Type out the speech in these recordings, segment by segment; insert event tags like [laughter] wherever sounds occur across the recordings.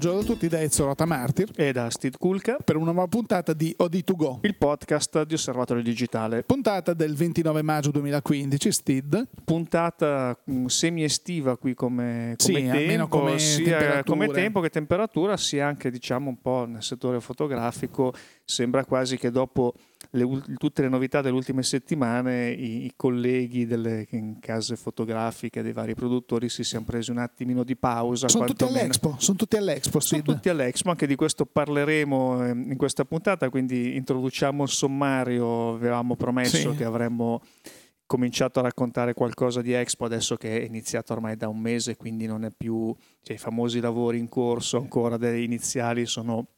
Buongiorno a tutti da Ezio Rota Martir e da Steve Kulka per una nuova puntata di OD2Go, il podcast di Osservatorio Digitale. Puntata del 29 maggio 2015, Steve. Puntata mm, semi-estiva qui come, sì, come tempo, come sia come tempo che temperatura, sia anche diciamo un po' nel settore fotografico. Sembra quasi che dopo le, tutte le novità delle ultime settimane i, i, colleghi delle case fotografiche dei vari produttori si siano presi un attimino di pausa. Sono tutti all'Expo, sono tutti all'Expo, sono tutti all'Expo, anche di questo parleremo ehm, in questa puntata, quindi introduciamo il sommario, avevamo promesso sì. che avremmo cominciato a raccontare qualcosa di Expo adesso che è iniziato ormai da un mese, quindi non è più cioè, i famosi lavori in corso ancora delle iniziali sono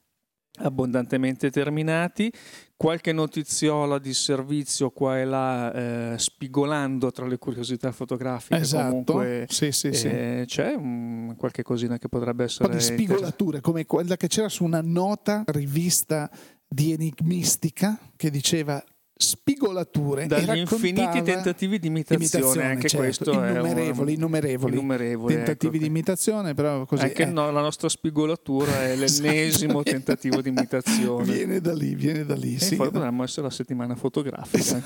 abbondantemente terminati, qualche notiziola di servizio qua e là eh, spigolando tra le curiosità fotografiche esatto. comunque sì, sì, sì. Eh, c'è un, qualche cosina che potrebbe essere un po' di spigolature come quella che c'era su una nota rivista di enigmistica che diceva spigolature dagli infiniti tentativi di imitazione, imitazione anche certo, questo innumerevoli, è innumerevoli, innumerevoli tentativi ecco. di imitazione però così anche eh. no, la nostra spigolatura è l'ennesimo esatto. tentativo di imitazione viene da lì viene da lì e sì, poi potremmo essere la settimana fotografica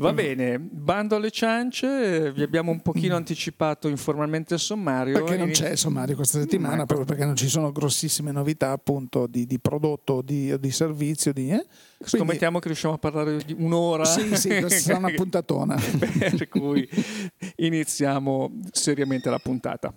Va bene, bando alle ciance, vi abbiamo un pochino anticipato informalmente il sommario. Perché non c'è sommario questa settimana, ecco. proprio perché non ci sono grossissime novità appunto di, di prodotto, di, di servizio. Di, eh? Scommettiamo che riusciamo a parlare di un'ora. Sì, sì, questa sarà una [laughs] puntatona. per cui iniziamo seriamente la puntata.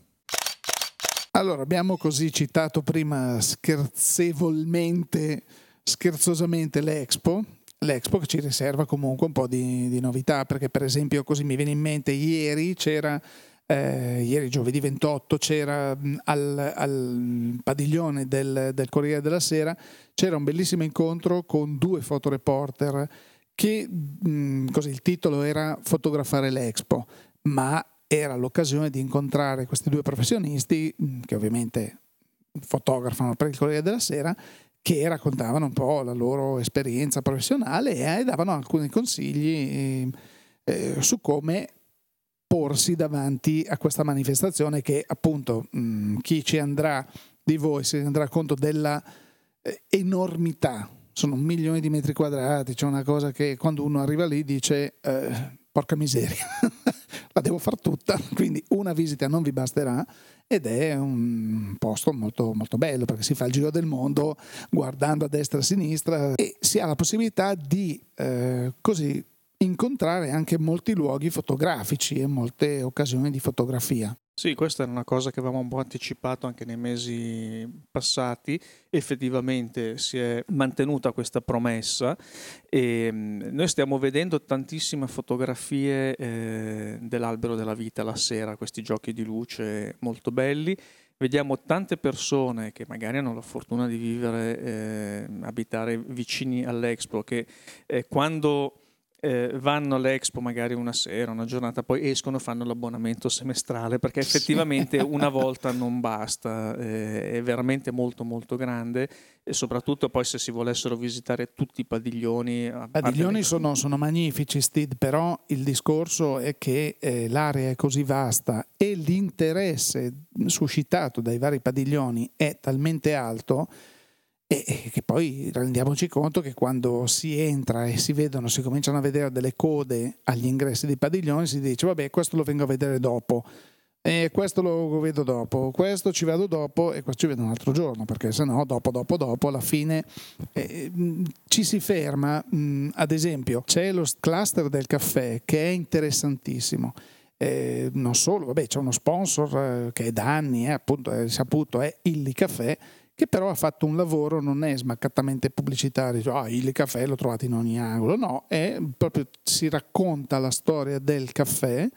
Allora, abbiamo così citato prima scherzevolmente, scherzosamente l'Expo, l'Expo ci riserva comunque un po' di, di, novità, perché per esempio così mi viene in mente ieri c'era, eh, ieri giovedì 28 c'era al, al padiglione del, del, Corriere della Sera, c'era un bellissimo incontro con due fotoreporter che mh, così, il titolo era Fotografare l'Expo, ma era l'occasione di incontrare questi due professionisti che ovviamente fotografano per il Corriere della Sera che raccontavano un po' la loro esperienza professionale e davano alcuni consigli eh, su come porsi davanti a questa manifestazione che appunto mh, mm, chi ci andrà di voi si renderà conto della eh, enormità. Sono milioni di metri quadrati c'è una cosa che quando uno arriva lì dice eh, porca miseria [laughs] la devo fare tutta quindi una visita non vi basterà ed è un posto molto, molto bello perché si fa il giro del mondo guardando a destra e a sinistra e si ha la possibilità di eh, così incontrare anche molti luoghi fotografici e molte occasioni di fotografia. Sì, questa è una cosa che avevamo un po' anticipato anche nei mesi passati, effettivamente si è mantenuta questa promessa e mm, noi stiamo vedendo tantissime fotografie eh, dell'albero della vita la sera, questi giochi di luce molto belli. Vediamo tante persone che magari hanno la fortuna di vivere, eh, abitare vicini all'Expo, che eh, quando eh, vanno all'Expo magari una sera, una giornata, poi escono e fanno l'abbonamento semestrale perché effettivamente [laughs] una volta non basta, eh, è veramente molto molto grande e soprattutto poi se si volessero visitare tutti i padiglioni. I padiglioni le... sono, sono, magnifici, Steve, però il discorso è che eh, l'area è così vasta e l'interesse suscitato dai vari padiglioni è talmente alto e che poi rendiamoci conto che quando si entra e si vedono, si cominciano a vedere delle code agli ingressi dei padiglioni, si dice vabbè questo lo vengo a vedere dopo, e questo lo vedo dopo, questo ci vado dopo e questo ci vedo un altro giorno, perché se no dopo, dopo, dopo, alla fine eh, ci si ferma. Ad esempio c'è lo cluster del caffè che è interessantissimo. Eh, non solo, vabbè, c'è uno sponsor eh, che è da anni, eh, appunto, è saputo, è Illy Caffè, che però ha fatto un lavoro, non è smaccatamente pubblicitario, cioè, ah, il caffè l'ho trovato in ogni angolo, no, è proprio si racconta la storia del caffè,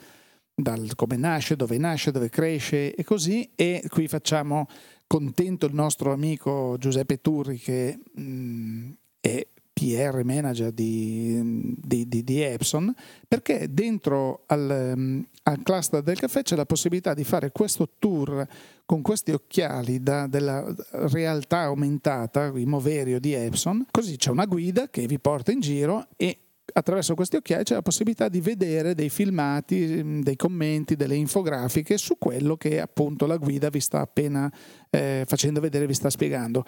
dal come nasce, dove nasce, dove cresce e così, e qui facciamo contento il nostro amico Giuseppe Turri che mh, mm, è PR manager di, di, di, di, Epson, perché dentro al, mm, al, cluster del caffè c'è la possibilità di fare questo tour con questi occhiali da, della realtà aumentata, il moverio di Epson, così c'è una guida che vi porta in giro e attraverso questi occhiali c'è la possibilità di vedere dei filmati, mm, dei commenti, delle infografiche su quello che appunto la guida vi sta appena eh, facendo vedere, vi sta spiegando.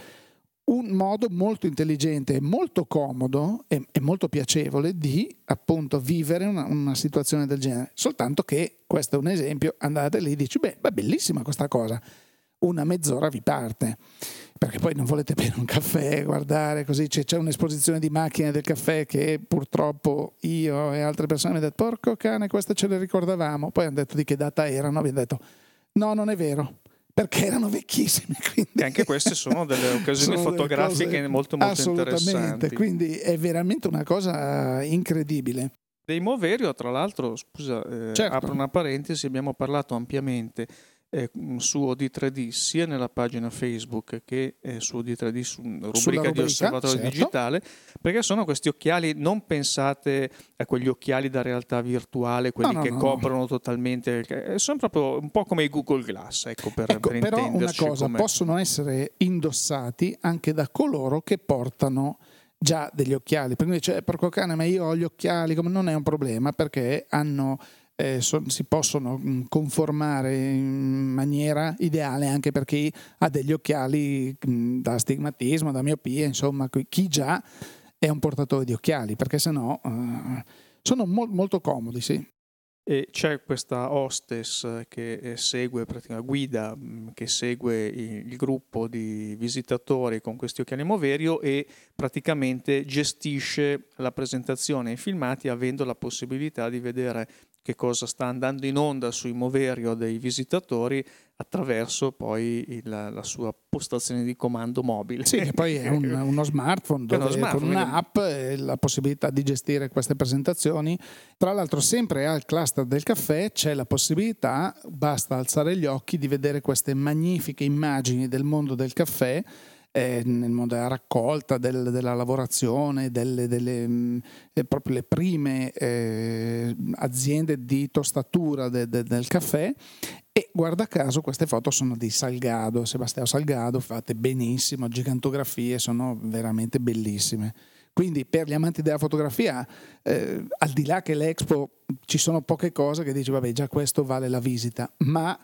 Un modo molto intelligente molto comodo e, e molto piacevole di appunto vivere una, una, situazione del genere. Soltanto che questo è un esempio, andate lì e dici, beh, è bellissima questa cosa una mezz'ora vi parte. Perché poi non volete bere un caffè, guardare così, c'è, c'è un'esposizione di macchine del caffè che purtroppo io e altre persone mi hanno detto porco cane, queste ce le ricordavamo. Poi hanno detto di che data erano, abbiamo detto no, non è vero, perché erano vecchissime. [laughs] Quindi... E anche queste sono delle [laughs] occasioni sono fotografiche delle molto, molto assolutamente, interessanti. Quindi è veramente una cosa incredibile. Dei Moverio, tra l'altro, scusa, eh, certo. apro una parentesi, abbiamo parlato ampiamente eh, su OD3D sia nella pagina Facebook che eh, su OD3D su rubrica, rubrica di osservatorio certo. digitale perché sono questi occhiali non pensate a quegli occhiali da realtà virtuale quelli no, no, che no, coprono totalmente sono proprio un po' come i Google Glass ecco per, ecco, per però una cosa come... possono essere indossati anche da coloro che portano già degli occhiali perché dice porco cane ma io ho gli occhiali come non è un problema perché hanno eh, so, si possono mm, conformare in maniera ideale anche per chi ha degli occhiali mh, mm, da astigmatismo, da miopia, insomma, chi già è un portatore di occhiali, perché sennò uh, sono mo- molto comodi, sì. E c'è questa hostess che eh, segue, praticamente guida, mm, che segue il gruppo di visitatori con questi occhiali Moverio e praticamente gestisce la presentazione ai filmati avendo la possibilità di vedere che cosa sta andando in onda sui moverio dei visitatori attraverso poi il, la sua postazione di comando mobile. Sì, che poi è un, [laughs] uno smartphone dove uno smartphone, con un'app e la possibilità di gestire queste presentazioni. Tra l'altro sempre al cluster del caffè c'è la possibilità, basta alzare gli occhi, di vedere queste magnifiche immagini del mondo del caffè eh, nel mondo della raccolta, del, della lavorazione, delle, delle mh, eh, proprio le prime eh, aziende di tostatura de, de, del caffè e guarda caso queste foto sono di Salgado, Sebastiano Salgado, fatte benissimo, gigantografie, sono veramente bellissime. Quindi per gli amanti della fotografia, eh, al di là che l'Expo ci sono poche cose che dici, vabbè, già questo vale la visita, ma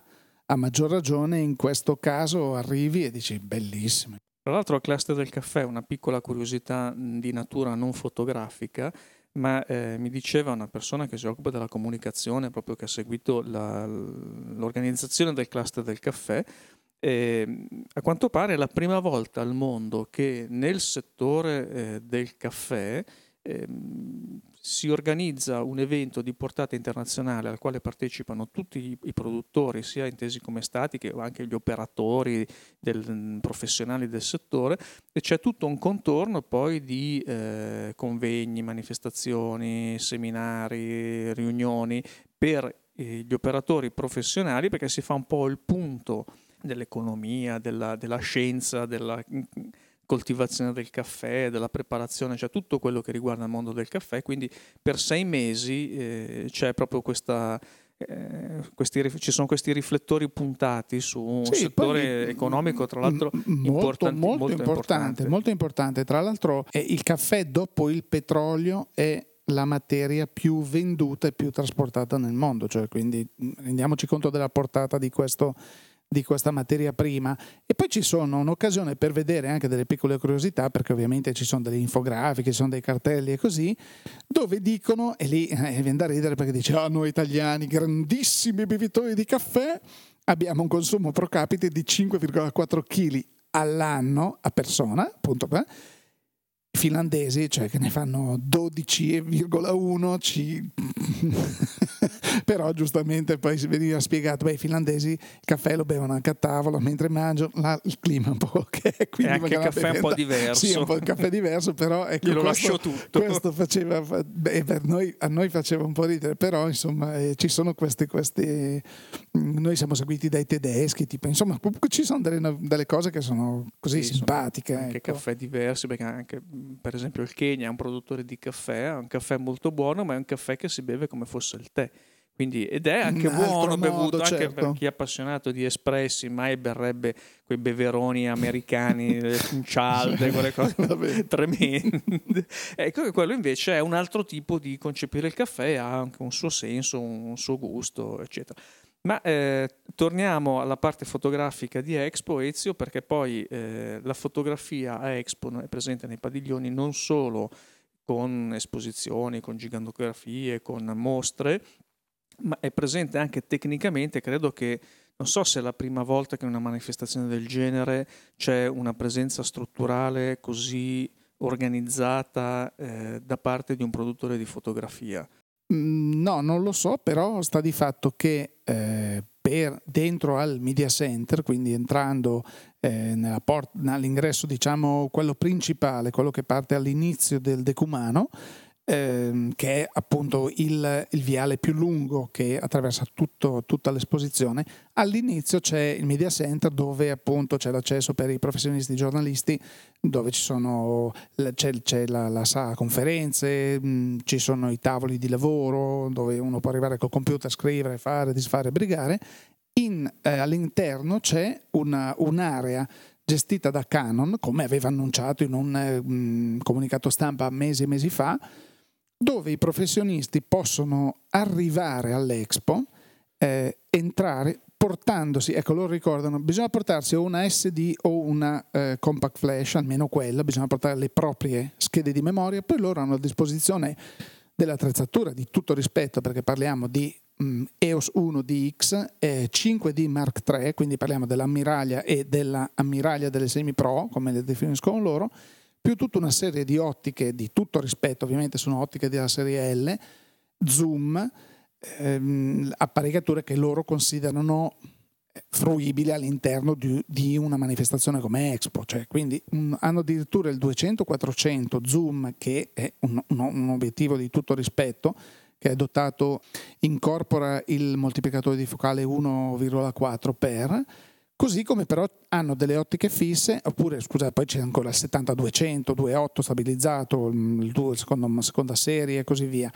a maggior ragione in questo caso arrivi e dici, bellissimo. Tra l'altro al cluster del caffè una piccola curiosità di natura non fotografica, ma eh, mi diceva una persona che si occupa della comunicazione, proprio che ha seguito la, l'organizzazione del cluster del caffè, eh, a quanto pare è la prima volta al mondo che nel settore eh, del caffè ehm, si organizza un evento di portata internazionale al quale partecipano tutti i, produttori, sia intesi come stati che anche gli operatori del, professionali del settore, e c'è tutto un contorno poi di eh, convegni, manifestazioni, seminari, riunioni per eh, gli operatori professionali perché si fa un po' il punto dell'economia, della, della scienza, della coltivazione del caffè, della preparazione, cioè tutto quello che riguarda il mondo del caffè, quindi per sei mesi eh, c'è proprio questa... Eh, questi, ci sono questi riflettori puntati su un sì, settore economico tra l'altro molto, molto, molto, importante, importante, molto importante. tra l'altro eh, il caffè dopo il petrolio è la materia più venduta e più trasportata nel mondo cioè, quindi rendiamoci conto della portata di questo di questa materia prima. E poi ci sono un'occasione per vedere anche delle piccole curiosità perché ovviamente ci sono delle infografiche, ci sono dei cartelli e così dove dicono e lì eh, viene da ridere perché dice ah noi italiani grandissimi bevitori di caffè abbiamo un consumo pro capite di 5,4 kg all'anno a persona appunto eh, finlandesi, cioè che ne fanno 12,1 ci... però giustamente poi si veniva spiegato, beh i finlandesi il caffè lo bevono anche a tavola mentre mangiano, là il clima è un po' che quindi è anche il caffè è un po' diverso. Sì, un po' il caffè diverso, però [laughs] ecco, Io lo questo, lascio tutto. Questo faceva, beh, per noi, a noi faceva un po' ridere, però insomma eh, ci sono questi, questi, mm, noi siamo seguiti dai tedeschi, tipo, insomma ci sono delle, delle cose che sono così sì, simpatiche. Sono anche ecco. caffè diversi, perché anche per esempio il Kenya è un produttore di caffè, ha un caffè molto buono, ma è un caffè che si beve come fosse il tè. Quindi, ed è anche buono altro bevuto modo, anche certo. per chi è appassionato di espressi, mai berrebbe quei beveroni americani, [laughs] le cialde, quelle cose [laughs] tremende. Ecco che quello invece è un altro tipo di concepire il caffè, ha anche un suo senso, un suo gusto, eccetera. Ma eh, torniamo alla parte fotografica di Expo Ezio perché poi eh, la fotografia a Expo è presente nei padiglioni non solo con esposizioni, con gigantografie, con mostre, ma è presente anche tecnicamente, credo che non so se è la prima volta che in una manifestazione del genere c'è una presenza strutturale così organizzata eh, da parte di un produttore di fotografia. Mm, No, non lo so, però sta di fatto che eh, per, dentro al media center, quindi entrando eh, port- all'ingresso, diciamo, quello principale, quello che parte all'inizio del decumano, ehm, che è appunto il, il viale più lungo che attraversa tutto- tutta l'esposizione, all'inizio c'è il media center dove appunto c'è l'accesso per i professionisti giornalisti dove sono, c'è, c'è la, la sala conferenze, mh, ci sono i tavoli di lavoro dove uno può arrivare col computer, scrivere, fare, disfare, brigare. In, eh, all'interno c'è una- un'area gestita da Canon, come aveva annunciato in un eh, mh, comunicato stampa mesi e mesi fa, dove i professionisti possono arrivare all'Expo, eh, entrare portandosi, ecco loro ricordano, bisogna portarsi o una SD o una eh, compact flash, almeno quella, bisogna portare le proprie schede di memoria, poi loro hanno a disposizione dell'attrezzatura di tutto rispetto perché parliamo di mh, EOS 1 DX, eh, 5D Mark III, quindi parliamo dell'ammiraglia e dell'ammiraglia delle semi pro, come le definiscono loro, più tutta una serie di ottiche di tutto rispetto, ovviamente sono ottiche della serie L, zoom, ehm, apparecchiature che loro considerano eh, fruibili all'interno di, di una manifestazione come Expo, cioè, quindi mm, hanno addirittura il 200-400 zoom che è un, un- un obiettivo di tutto rispetto che è dotato, incorpora il moltiplicatore di focale 1,4 per Così come però hanno delle ottiche fisse, oppure scusate, poi c'è ancora il 70-200, 2.8 stabilizzato, il due- secondo- seconda serie e così via.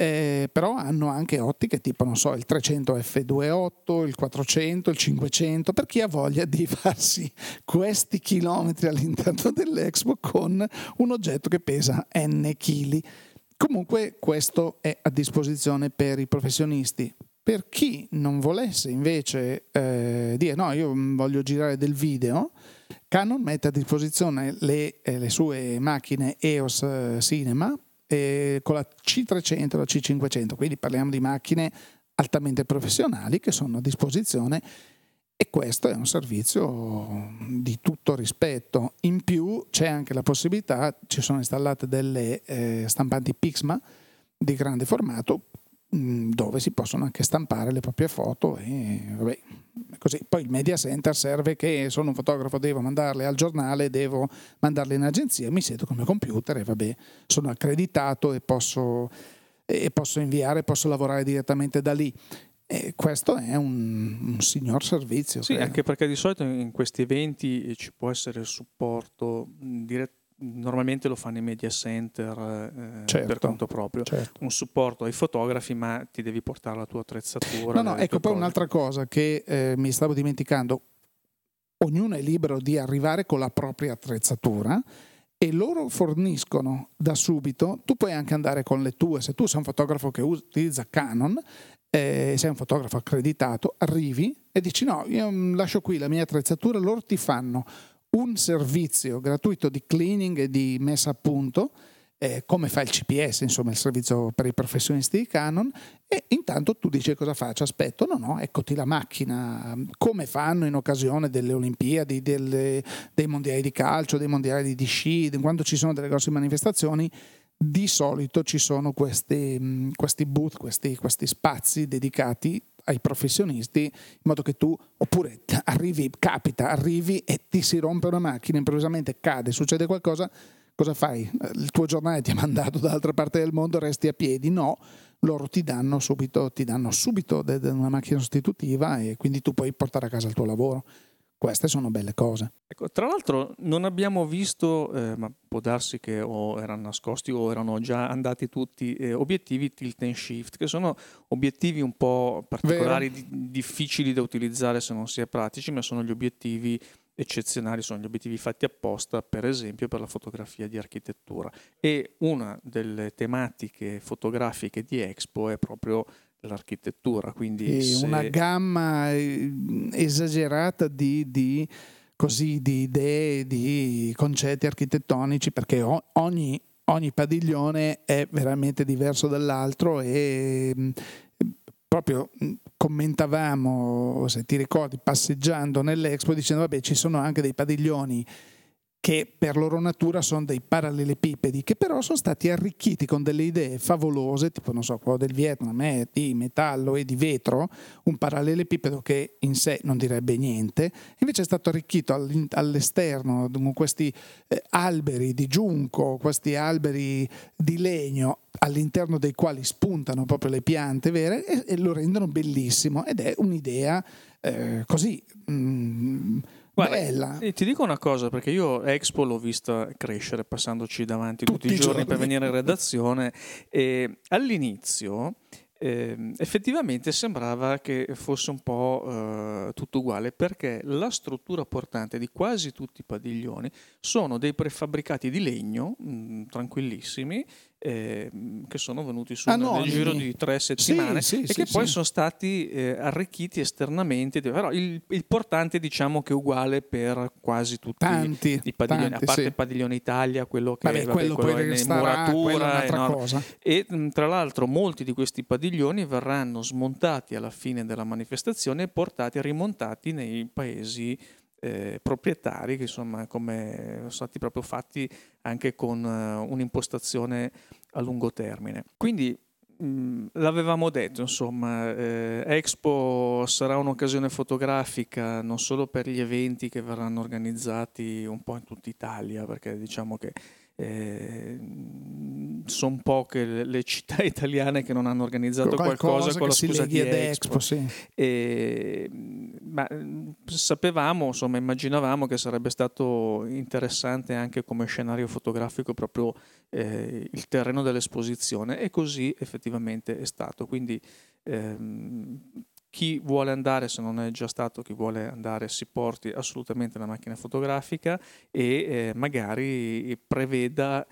Eh, però hanno anche ottiche tipo, non so, il 300 F2.8, il 400, il 500, per chi ha voglia di farsi questi chilometri all'interno dell'Expo con un oggetto che pesa n chili. Comunque questo è a disposizione per i professionisti. Per chi non volesse invece eh, dire no, io voglio girare del video, Canon mette a disposizione le, eh, le sue macchine EOS eh, Cinema eh, con la C300 e la C500, quindi parliamo di macchine altamente professionali che sono a disposizione e questo è un servizio di tutto rispetto. In più c'è anche la possibilità, ci sono installate delle eh, stampanti Pixma di grande formato dove si possono anche stampare le proprie foto e vabbè, così. Poi il media center serve che sono un fotografo, devo mandarle al giornale, devo mandarle in agenzia, mi siedo col mio computer e vabbè, sono accreditato e posso, e posso inviare, posso lavorare direttamente da lì. E questo è un, un signor servizio. Sì, credo. anche perché di solito in questi eventi ci può essere il supporto mh, dire- Normalmente lo fanno i media center eh, Certo. per conto proprio. Certo. Un supporto ai fotografi, ma ti devi portare la tua attrezzatura. No, no, ecco poi cose. un'altra cosa che eh, mi stavo dimenticando. Ognuno è libero di arrivare con la propria attrezzatura e loro forniscono da subito, tu puoi anche andare con le tue, se tu sei un fotografo che utilizza Canon, eh, sei un fotografo accreditato, arrivi e dici no, io mm, lascio qui la mia attrezzatura, loro ti fanno un servizio gratuito di cleaning e di messa a punto, eh, come fa il CPS, insomma il servizio per i professionisti di Canon, e intanto tu dici cosa faccio? Aspetto, no, no, eccoti la macchina, come fanno in occasione delle Olimpiadi, delle- dei mondiali di calcio, dei mondiali di sci, quando ci sono delle grosse manifestazioni, di solito ci sono questi, questi booth, questi, questi spazi dedicati ai professionisti in modo che tu oppure [laughs] arrivi, capita, arrivi e ti si rompe una macchina, improvvisamente cade, succede qualcosa, cosa fai? Eh, Il tuo giornale ti ha mandato dall'altra parte del mondo, resti a piedi? No, loro ti danno subito, ti danno subito una macchina sostitutiva e quindi tu puoi portare a casa il tuo lavoro. Queste sono belle cose. Ecco, tra l'altro non abbiamo visto, eh, ma può darsi che o erano nascosti o erano già andati tutti, eh, obiettivi tilt and shift, che sono obiettivi un po' particolari, di, difficili da utilizzare se non si è pratici, ma sono gli obiettivi eccezionali, sono gli obiettivi fatti apposta, per esempio per la fotografia di architettura. E una delle tematiche fotografiche di Expo è proprio l'architettura. Quindi se... una gamma eh, esagerata di, di, così, di, idee, di concetti architettonici, perché ogni, ogni padiglione è veramente diverso dall'altro e mm, proprio mm, commentavamo, se ti ricordi, passeggiando nell'Expo dicendo vabbè ci sono anche dei padiglioni che per loro natura sono dei parallelepipedi, che però sono stati arricchiti con delle idee favolose, tipo non so, quello del Vietnam è di metallo e di vetro, un parallelepipedo che in sé non direbbe niente, invece è stato arricchito all'esterno con questi eh, alberi di giunco, questi alberi di legno all'interno dei quali spuntano proprio le piante vere e, e lo rendono bellissimo ed è un'idea eh, così... Mm, Guarda, Bella. ti dico una cosa, perché io Expo l'ho vista crescere passandoci davanti tutti, tutti i giorni, giorni per venire in redazione e all'inizio eh, effettivamente sembrava che fosse un po' eh, tutto uguale perché la struttura portante di quasi tutti i padiglioni sono dei prefabbricati di legno mh, mm, tranquillissimi eh, che sono venuti su nel giro di tre settimane sì, sì, e che sì, poi sono stati eh, arricchiti esternamente però il, il, portante diciamo che è uguale per quasi tutti tanti, i padiglioni tanti, a parte il padiglione Italia quello che vabbè, vabbè, quello, quello poi è in muratura è cosa. e mh, tra l'altro molti di questi padiglioni verranno smontati alla fine della manifestazione e portati rimontati nei paesi eh, proprietari che insomma come sono stati proprio fatti anche con uh, un'impostazione a lungo termine. Quindi mh, l'avevamo detto, insomma, eh, Expo sarà un'occasione fotografica non solo per gli eventi che verranno organizzati un po' in tutta Italia, perché diciamo che eh, sono poche le, città [laughs] italiane che non hanno organizzato qualcosa, qualcosa con la scusa di Expo. Expo sì. e, ma sapevamo, insomma, immaginavamo che sarebbe stato interessante anche come scenario fotografico proprio eh, il terreno dell'esposizione e così effettivamente è stato. Quindi ehm, chi vuole andare, se non è già stato, chi vuole andare si porti assolutamente la macchina fotografica e eh, magari preveda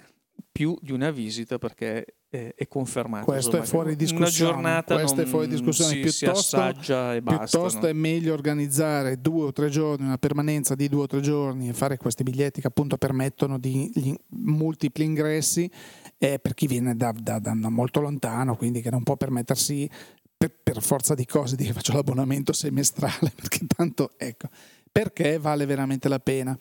più di una visita perché è, è confermato. Questo insomma, è fuori discussione. Una giornata Questo è fuori discussione. Si, piuttosto, si e basta. Piuttosto no? è meglio organizzare due o tre giorni, una permanenza di due o tre giorni e fare questi biglietti che appunto permettono di multipli ingressi eh, per chi viene da, da, da, molto lontano, quindi che non può permettersi per, per forza di cose di faccio l'abbonamento semestrale, [laughs] perché tanto ecco perché vale veramente la pena.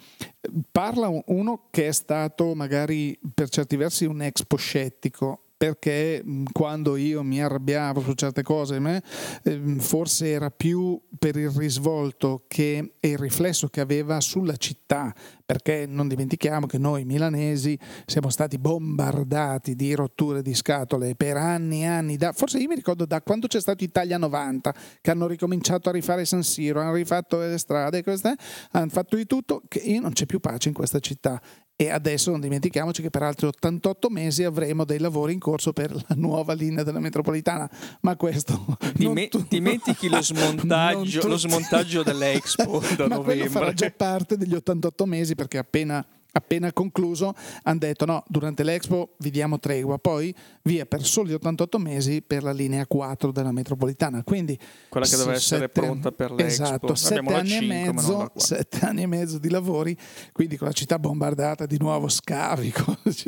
Parla uno che è stato magari per certi versi un expo scettico, perché quando io mi arrabbiavo su certe cose, me, eh, forse era più per il risvolto che, e il riflesso che aveva sulla città, perché non dimentichiamo che noi milanesi siamo stati bombardati di rotture di scatole per anni e anni, da, forse io mi ricordo da quando c'è stato Italia 90, che hanno ricominciato a rifare San Siro, hanno rifatto le strade, queste, hanno fatto di tutto, che non c'è più pace in questa città e adesso non dimentichiamoci che per altri 88 mesi avremo dei lavori in corso per la nuova linea della metropolitana, ma questo... Dime- tu- dimentichi lo [laughs] smontaggio, lo smontaggio dell'Expo [laughs] da ma novembre. farà già parte degli 88 mesi perché appena appena concluso hanno detto no, durante l'Expo vi diamo tregua, poi via per soli 88 mesi per la linea 4 della metropolitana. Quindi quella che deve essere pronta per l'Expo. Esatto, sette anni, 5, mezzo, sette anni, e mezzo, di lavori, quindi con la città bombardata di nuovo scavi. [laughs]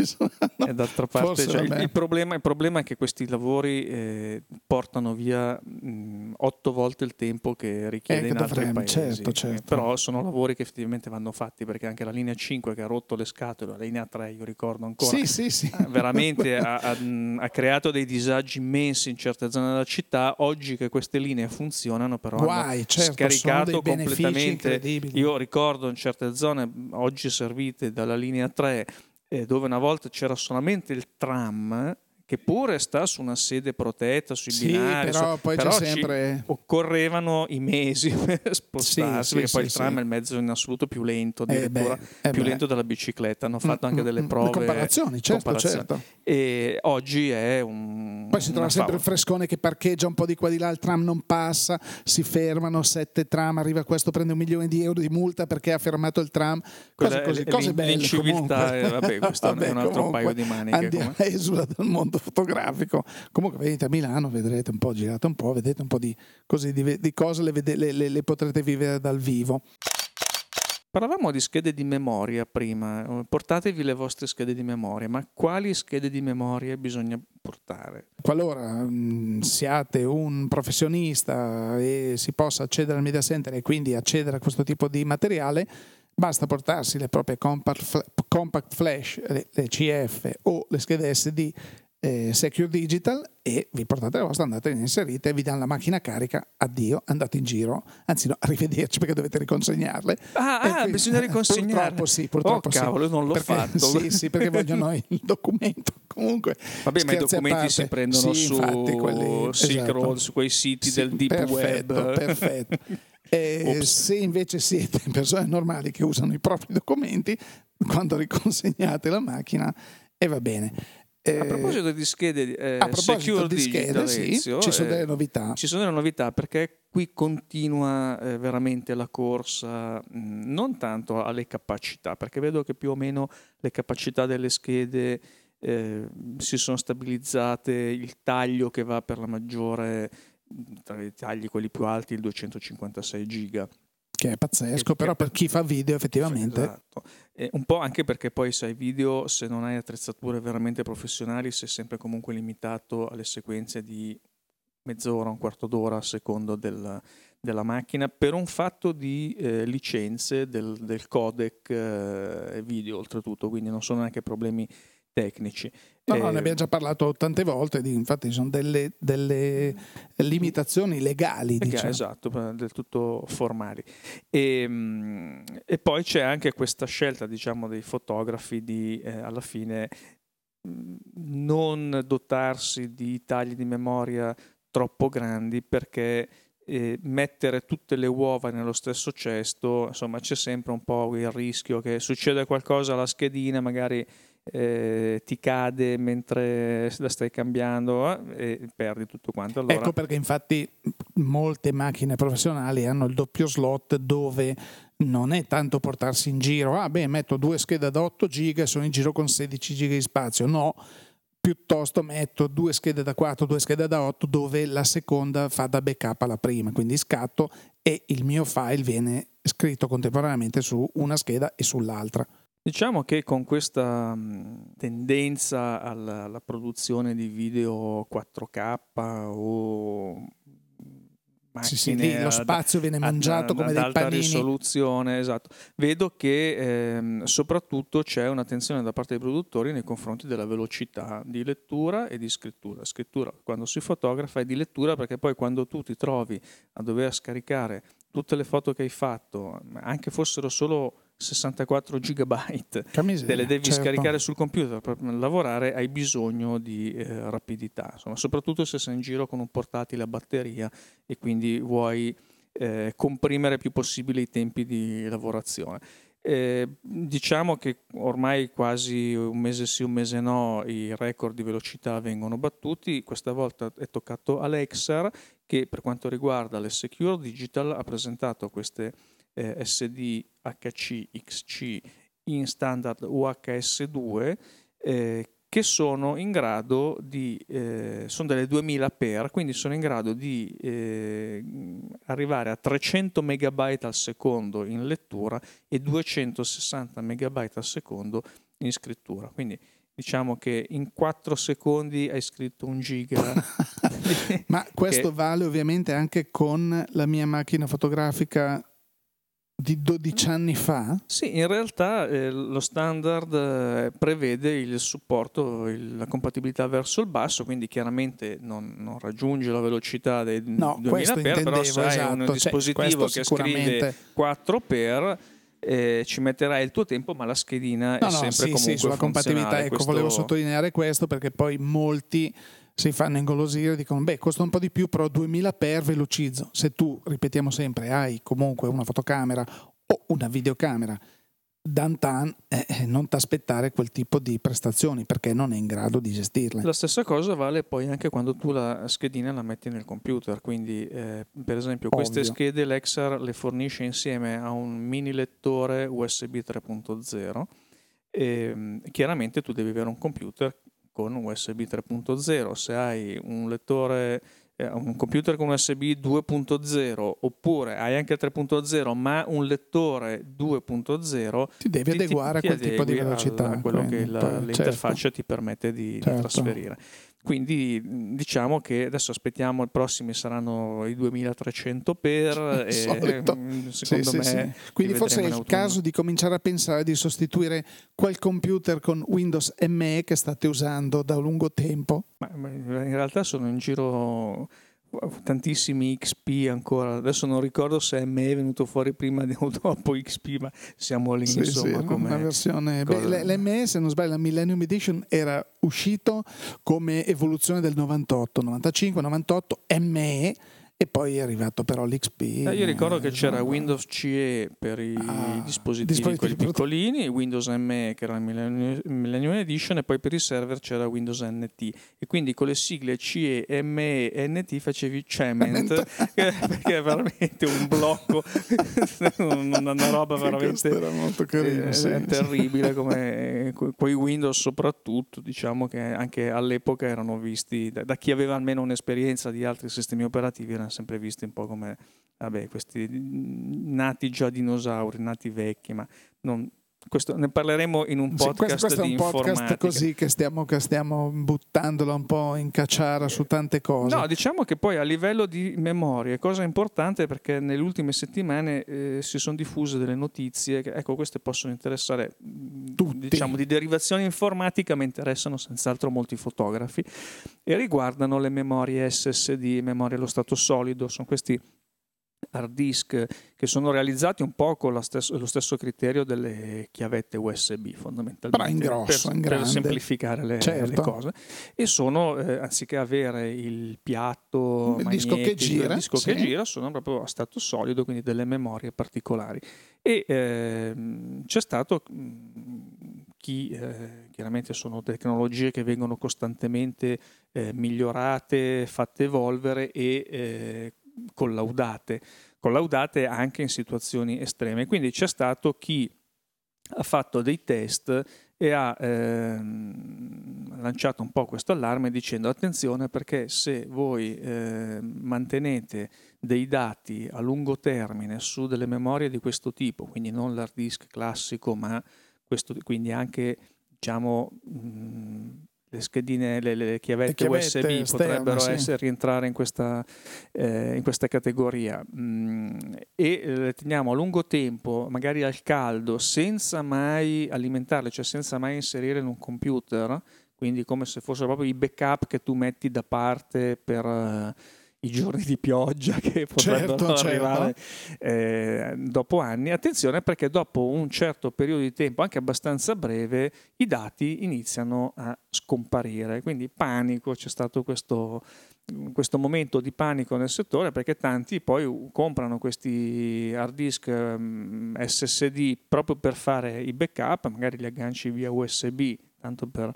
Sono, no, e d'altra parte cioè, il, il, problema, il, problema, è che questi lavori eh, portano via mh, otto volte il tempo che richiede eh, in altri paesi. Certo, certo. Però sono lavori che effettivamente vanno fatti perché anche la linea 5 che ha rotto le scatole, la linea 3 io ricordo ancora, sì, sì, sì. Eh, veramente ha, ha, ha, creato dei disagi immensi in certe zone della città, oggi che queste linee funzionano però Guai, hanno certo, scaricato completamente, io ricordo in certe zone oggi servite dalla linea 3 eh, dove una volta c'era solamente il tram che pure sta su una sede protetta, sui Sì, binari, però poi c'è però ci sempre- occorrevano i mesi [laughs] per spostarsi, sì, perché sì, poi il tram è il mezzo in assoluto più lento, Eh, addirittura beh, eh, più beh. lento della bicicletta. Hanno fatto Mm, anche mm, delle mm, prove. comparazioni, certo, comparazioni. certo. E oggi è un. Poi si trova sempre il frescone che parcheggia un po' di qua di là, il tram non passa, si fermano, sette tram, arriva questo, prende un milione di euro di multa perché ha fermato il tram, cose così, cose belle l'inciviltà, eh, vabbè, questo è un- [laughs] è un altro comunque, paio di maniche, Andiamo esula dal mondo fotografico. Comunque venite a Milano, vedrete un po', girate un po', vedete un po' di, così, di, di cose, le, vede- le- le- le potrete vivere dal vivo. Parlavamo di schede di memoria prima, portatevi le vostre schede di memoria, ma quali schede di memoria bisogna portare? qualora mh, siate un professionista e si possa accedere al media center e quindi accedere a questo tipo di materiale, basta portarsi le proprie compact, compact flash, le, le CF o le schede SD eh, Secure Digital e vi portate la vostra, andate, le inserite, vi danno la macchina carica, addio, andate in giro, anzi no, arrivederci perché dovete riconsegnarle. Ah, ah, quindi- bisogna riconsegnarle. [laughs] Purtroppo sì, purtroppo oh, sì. cavolo, non l'ho Perché- fatto. Sì, sì, perché [laughs] vogliono il documento. Comunque, Vabbè, ma i documenti si prendono Sì, su infatti, quelli- Silk esatto. Road, su quei siti Sì, del deep perfetto, web. Perfetto. Eh, se invece siete [laughs] persone normali che usano i propri documenti, quando riconsegnate la macchina, e va bene. Eh, A proposito di schede eh, a proposito di schede, sì, ci sono eh, delle novità. Ci sono delle novità perché qui continua eh, veramente la corsa, mh, non tanto alle capacità, perché vedo che più o meno le capacità delle schede eh, si sono stabilizzate, il taglio che va per la maggiore, tra i tagli quelli più alti, il 256 giga. Che è pazzesco, che- però per chi fa video effettivamente Esatto. E un po' anche perché poi sai video, se non hai attrezzature veramente professionali, sei sempre comunque limitato alle sequenze di mezz'ora, un quarto d'ora a secondo del- della macchina per un fatto di eh, licenze del, del codec eh, video oltretutto, quindi non sono neanche problemi tecnici. No, Eh, ne abbiamo già parlato tante volte, infatti sono delle, delle limitazioni legali. Perché, Diciamo. Esatto, del tutto formali. E, mm, e poi c'è anche questa scelta, diciamo, dei fotografi di eh, alla fine mm, non dotarsi di tagli di memoria troppo grandi perché eh, mettere tutte le uova nello stesso cesto, insomma, c'è sempre un po' il rischio che succeda qualcosa alla schedina, magari eh, ti cade mentre la stai cambiando eh, e perdi tutto quanto. Allora, Ecco perché infatti molte macchine professionali hanno il doppio slot dove non è tanto portarsi in giro, ah beh metto due schede da 8 giga e sono in giro con 16 giga di spazio, no, piuttosto metto due schede da 4, due schede da 8 dove la seconda fa da backup alla prima, quindi scatto e il mio file viene scritto contemporaneamente su una scheda e sull'altra. Diciamo che con questa mh, tendenza alla, alla produzione di video 4K o Sì, sì, macchine lì lo ad- spazio viene ad- mangiato come ad dei alta panini. risoluzione, esatto. Vedo che ehm, soprattutto c'è un'attenzione da parte dei produttori nei confronti della velocità di lettura e di scrittura. Scrittura quando si fotografa e di lettura perché poi quando tu ti trovi a dover scaricare tutte le foto che hai fatto, anche fossero solo 64 gigabyte, te le devi certo. scaricare sul computer per lavorare, hai bisogno di eh, rapidità, Insomma, soprattutto se sei in giro con un portatile a batteria e quindi vuoi eh, comprimere più possibile i tempi di lavorazione. Eh, diciamo che ormai quasi un mese sì, un mese no, i record di velocità vengono battuti. Questa volta è toccato Alexar che per quanto riguarda le Secure Digital ha presentato queste eh, SD HC XC in standard UHS2 eh, che sono in grado di, eh, sono delle 2000 per, quindi sono in grado di eh, arrivare a 300 megabyte al secondo in lettura e 260 megabyte al secondo in scrittura. Quindi diciamo che in 4 secondi hai scritto un giga. [laughs] Ma questo [laughs] che- vale ovviamente anche con la mia macchina fotografica di 12 anni fa? Sì, in realtà eh, lo standard eh, prevede il supporto, il- la compatibilità verso il basso, quindi chiaramente non, non raggiunge la velocità dei No, 2000 questo per, però se hai esatto. un Cioè, dispositivo che sicuramente. scrive 4 per eh, ci metterai il tuo tempo, ma la schedina no, è no, sempre sì, comunque sì, sulla compatibilità. Ecco, questo... volevo sottolineare questo perché poi molti si fanno ingolosire e dicono beh costa un po' di più però 2000 per velocizzo se tu ripetiamo sempre hai comunque una fotocamera o una videocamera Dantan eh, eh non ti aspettare quel tipo di prestazioni perché non è in grado di gestirle. La stessa cosa vale poi anche quando tu la schedina la metti nel computer, quindi eh, per esempio Ovvio. queste schede Lexar le fornisce insieme a un mini lettore USB 3.0 e chiaramente tu devi avere un computer con USB 3.0, se hai un lettore eh, un computer con USB 2.0 oppure hai anche 3.0 ma un lettore 2.0 ti devi ti, adeguare ti, a quel tipo di velocità a quello che la, certo. l'interfaccia ti permette di, certo. di trasferire quindi diciamo che adesso aspettiamo, i prossimi saranno i 2300 per... e, secondo sì, me... Sì. Quindi forse è il caso di cominciare a pensare di sostituire quel computer con Windows ME che state usando da lungo tempo? Ma in realtà sono in giro tantissimi XP ancora. Adesso non ricordo se ME è venuto fuori prima [laughs] o dopo XP, ma siamo lì sì, insomma. Sì, come una versione. Beh, l'ME, se non sbaglio, la Millennium Edition era uscito come evoluzione del 98, 95, 98 ME e poi è arrivato però l'XP. Eh, io ricordo che c'era Windows CE per i ah, dispositivi, dispositivi piccolini, Windows ME che era il Millennium Edition e poi per i server c'era Windows NT e quindi con le sigle CE, ME e NT facevi Cement perché [laughs] è veramente un blocco, [laughs] una roba veramente era molto carino, eh, sì, terribile come [laughs] quei Windows soprattutto diciamo che anche all'epoca erano visti da, da chi aveva almeno un'esperienza di altri sistemi operativi sempre visti un po' come vabbè, questi nati già dinosauri, nati vecchi, ma non, questo, ne parleremo in un podcast sì, questo, questo è un podcast così che stiamo, che stiamo buttandola un po' in cacciara su tante cose. No, diciamo che poi a livello di memoria cosa importante perché nelle ultime settimane eh, si sono diffuse delle notizie che ecco queste possono interessare Tutti. diciamo di derivazione informatica ma interessano senz'altro molti fotografi e riguardano le memorie SSD, memorie allo stato solido, sono questi hard disk che sono realizzati un po' con stesso, lo stesso criterio delle chiavette USB fondamentalmente in grosso, per, in per semplificare le, certo. le, cose e sono eh, anziché avere il piatto il disco che gira, il disco sì. che gira sono proprio a stato solido quindi delle memorie particolari e eh, c'è stato chi eh, chiaramente sono tecnologie che vengono costantemente eh, migliorate, fatte evolvere e eh, collaudate, collaudate anche in situazioni estreme. Quindi c'è stato chi ha fatto dei test e ha ehm, lanciato un po' questo allarme dicendo attenzione perché se voi eh, mantenete dei dati a lungo termine su delle memorie di questo tipo, quindi non l'hard disk classico, ma questo, quindi anche diciamo mh, le schedine, le, le chiavette, chiavette, USB esterne, potrebbero sì. essere, rientrare in questa, eh, in questa categoria mm, e eh, le teniamo a lungo tempo, magari al caldo, senza mai alimentarle, cioè senza mai inserire in un computer, quindi come se fossero proprio i backup che tu metti da parte per... I giorni di pioggia [laughs] che potrebbero certo, certo. arrivare certo. eh, dopo anni. Attenzione perché dopo un certo periodo di tempo, anche abbastanza breve, i dati iniziano a scomparire. Quindi panico, c'è stato questo, questo momento di panico nel settore perché tanti poi comprano questi hard disk mm, SSD proprio per fare i backup, magari li agganci via USB tanto per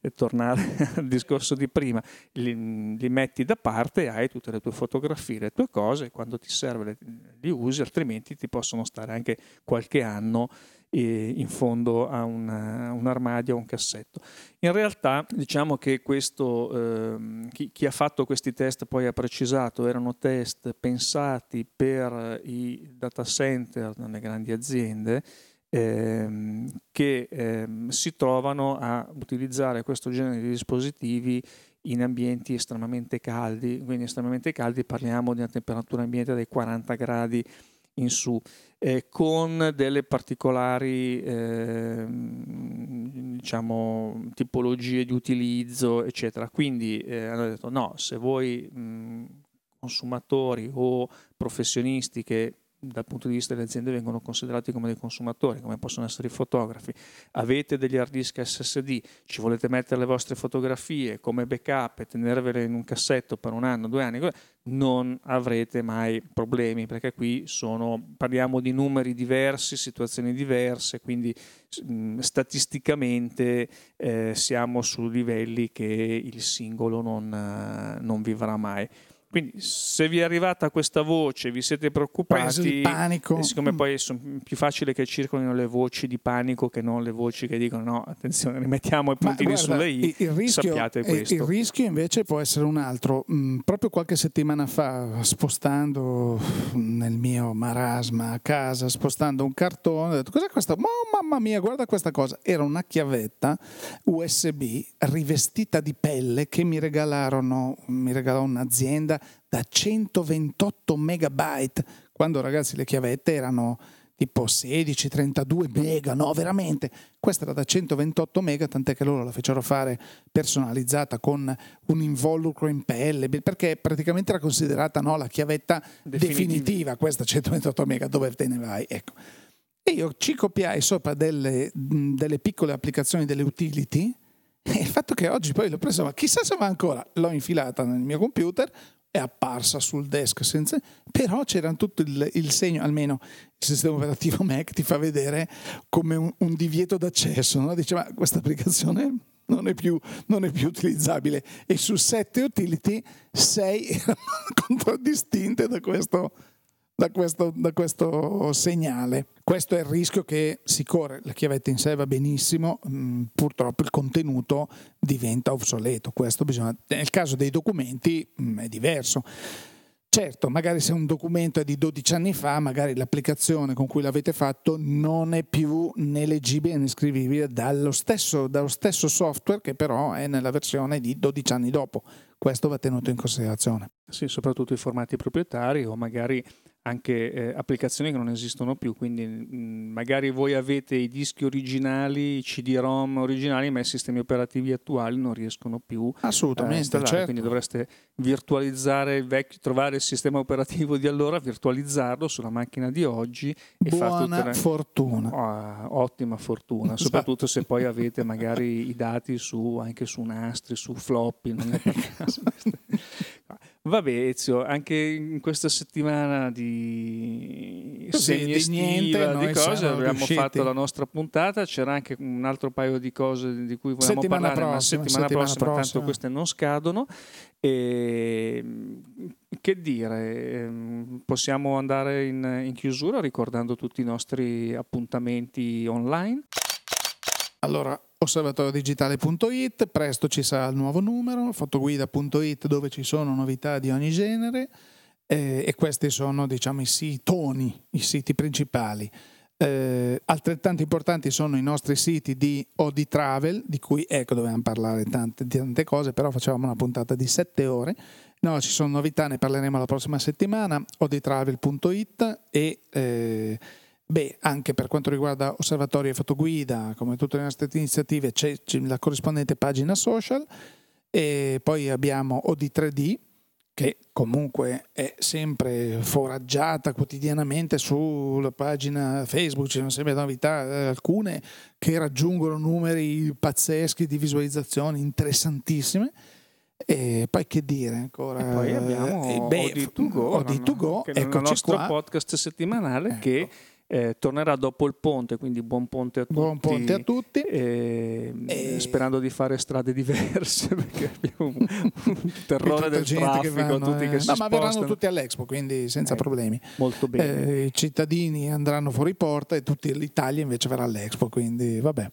eh, tornare [laughs] al discorso di prima, li, li, metti da parte, hai tutte le tue fotografie, le tue cose, quando ti serve li usi, altrimenti ti possono stare anche qualche anno eh, in fondo a una, un armadio o un cassetto. In realtà diciamo che questo, eh, chi, chi ha fatto questi test poi ha precisato, erano test pensati per i data center nelle grandi aziende, ehm, che ehm, si trovano a utilizzare questo genere di dispositivi in ambienti estremamente caldi, quindi estremamente caldi parliamo di una temperatura ambiente dai 40 gradi in su, eh, con delle particolari eh, diciamo, tipologie di utilizzo, eccetera. Quindi eh, hanno detto no, se voi mh, consumatori o professionisti che dal punto di vista delle aziende vengono considerati come dei consumatori, come possono essere i fotografi. Avete degli hard disk SSD, ci volete mettere le vostre fotografie come backup e tenervele in un cassetto per un anno, due anni, non avrete mai problemi perché qui sono, parliamo di numeri diversi, situazioni diverse, quindi mh, statisticamente eh, siamo su livelli che il singolo non, non vivrà mai. Quindi se vi è arrivata questa voce, vi siete preoccupati, panico. siccome poi è più facile che circolino le voci di panico che non le voci che dicono no, attenzione, rimettiamo i puntini guarda, sulle i, il rischio, sappiate questo. Il rischio invece può essere un altro. Mm, proprio qualche settimana fa, spostando nel mio marasma a casa, spostando un cartone, ho detto cos'è questo? Oh, mamma mia, guarda questa cosa. Era una chiavetta USB rivestita di pelle che mi regalarono, mi regalò un'azienda da 128 megabyte, quando ragazzi le chiavette erano tipo 16, 32 mega, no veramente, questa era da 128 mega, tant'è che loro la fecero fare personalizzata con un involucro in pelle, perché praticamente era considerata no, la chiavetta definitiva. definitiva, questa 128 mega, dove te ne vai? Ecco. E io ci copiai sopra delle, delle piccole applicazioni, delle utility, e il fatto che oggi poi l'ho presa, ma chissà se va ancora, l'ho infilata nel mio computer, è apparsa sul desk, senza, però c'era tutto il, il, segno, almeno il sistema operativo Mac ti fa vedere come un, un divieto d'accesso, no? dice ma questa applicazione non è, più, non è più utilizzabile e su sette utility sei [laughs] contraddistinte da questo da questo, da questo, segnale. Questo è il rischio che si corre. La chiavetta in sé va benissimo, mh, mm, purtroppo il contenuto diventa obsoleto. Bisogna, nel caso dei documenti mh, mm, è diverso. Certo, magari se un documento è di 12 anni fa, magari l'applicazione con cui l'avete fatto non è più né leggibile né scrivibile dallo stesso, dallo stesso software che però è nella versione di 12 anni dopo. Questo va tenuto in considerazione. Sì, soprattutto i formati proprietari o magari anche eh, applicazioni che non esistono più, quindi mh, mm, magari voi avete i dischi originali, i CD-ROM originali, ma i sistemi operativi attuali non riescono più Assolutamente, a installare, certo. quindi dovreste virtualizzare il vecchio, trovare il sistema operativo di allora, virtualizzarlo sulla macchina di oggi e Buona le... fortuna. Oh, ottima fortuna, esatto. soprattutto se poi avete magari i dati su, anche su nastri, su floppy, non è per [laughs] caso. Vabbè, Ezio, anche in questa settimana di Così, di, niente, di cose abbiamo riusciti. fatto la nostra puntata. C'era anche un altro paio di cose di cui volevamo settimana parlare, prossima, ma settimana, settimana prossima, prossima, tanto queste non scadono. E, che dire, ehm, possiamo andare in, in chiusura ricordando tutti i nostri appuntamenti online. Allora, osservatoriodigitale.it, presto ci sarà il nuovo numero, fotoguida.it dove ci sono novità di ogni genere eh, e questi sono diciamo i sitoni, i siti principali. Eh, altrettanto importanti sono i nostri siti di OD Travel, di cui ecco dovevamo parlare tante, tante cose, però facevamo una puntata di sette ore. No, ci sono novità, ne parleremo la prossima settimana, odtravel.it e eh, Beh, anche per quanto riguarda osservatorio e fotoguida, come tutte le nostre iniziative, c'è, la corrispondente pagina social e poi abbiamo OD3D che comunque è sempre foraggiata quotidianamente sulla pagina Facebook, ci sono sempre novità, eh, alcune che raggiungono numeri pazzeschi di visualizzazioni interessantissime. E poi che dire ancora? E poi abbiamo eh, beh, OD2Go, OD2Go che è il nostro qua. podcast settimanale ecco. che eh, tornerà dopo il ponte, quindi buon ponte a tutti. Buon ponte a tutti. E, e... Sperando di fare strade diverse [laughs] perché abbiamo un terrore del traffico. Che vanno, tutti eh... che si no, ma verranno tutti all'Expo, quindi senza eh, problemi. Molto bene. Eh, I cittadini andranno fuori porta e tutta l'Italia invece verrà all'Expo, quindi vabbè.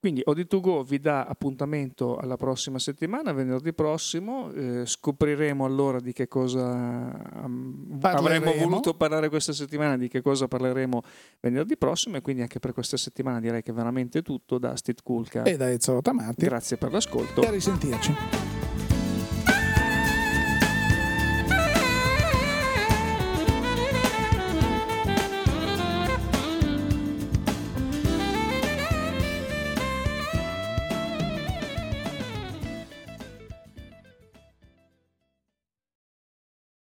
Quindi Odi2Go vi dà appuntamento alla prossima settimana, venerdì prossimo, eh, scopriremo allora di che cosa um, avremmo voluto parlare questa settimana, di che cosa parleremo venerdì prossimo e quindi anche per questa settimana direi che è veramente tutto da Steve Kulka e da Ezio Tamarti. Grazie per l'ascolto e a risentirci.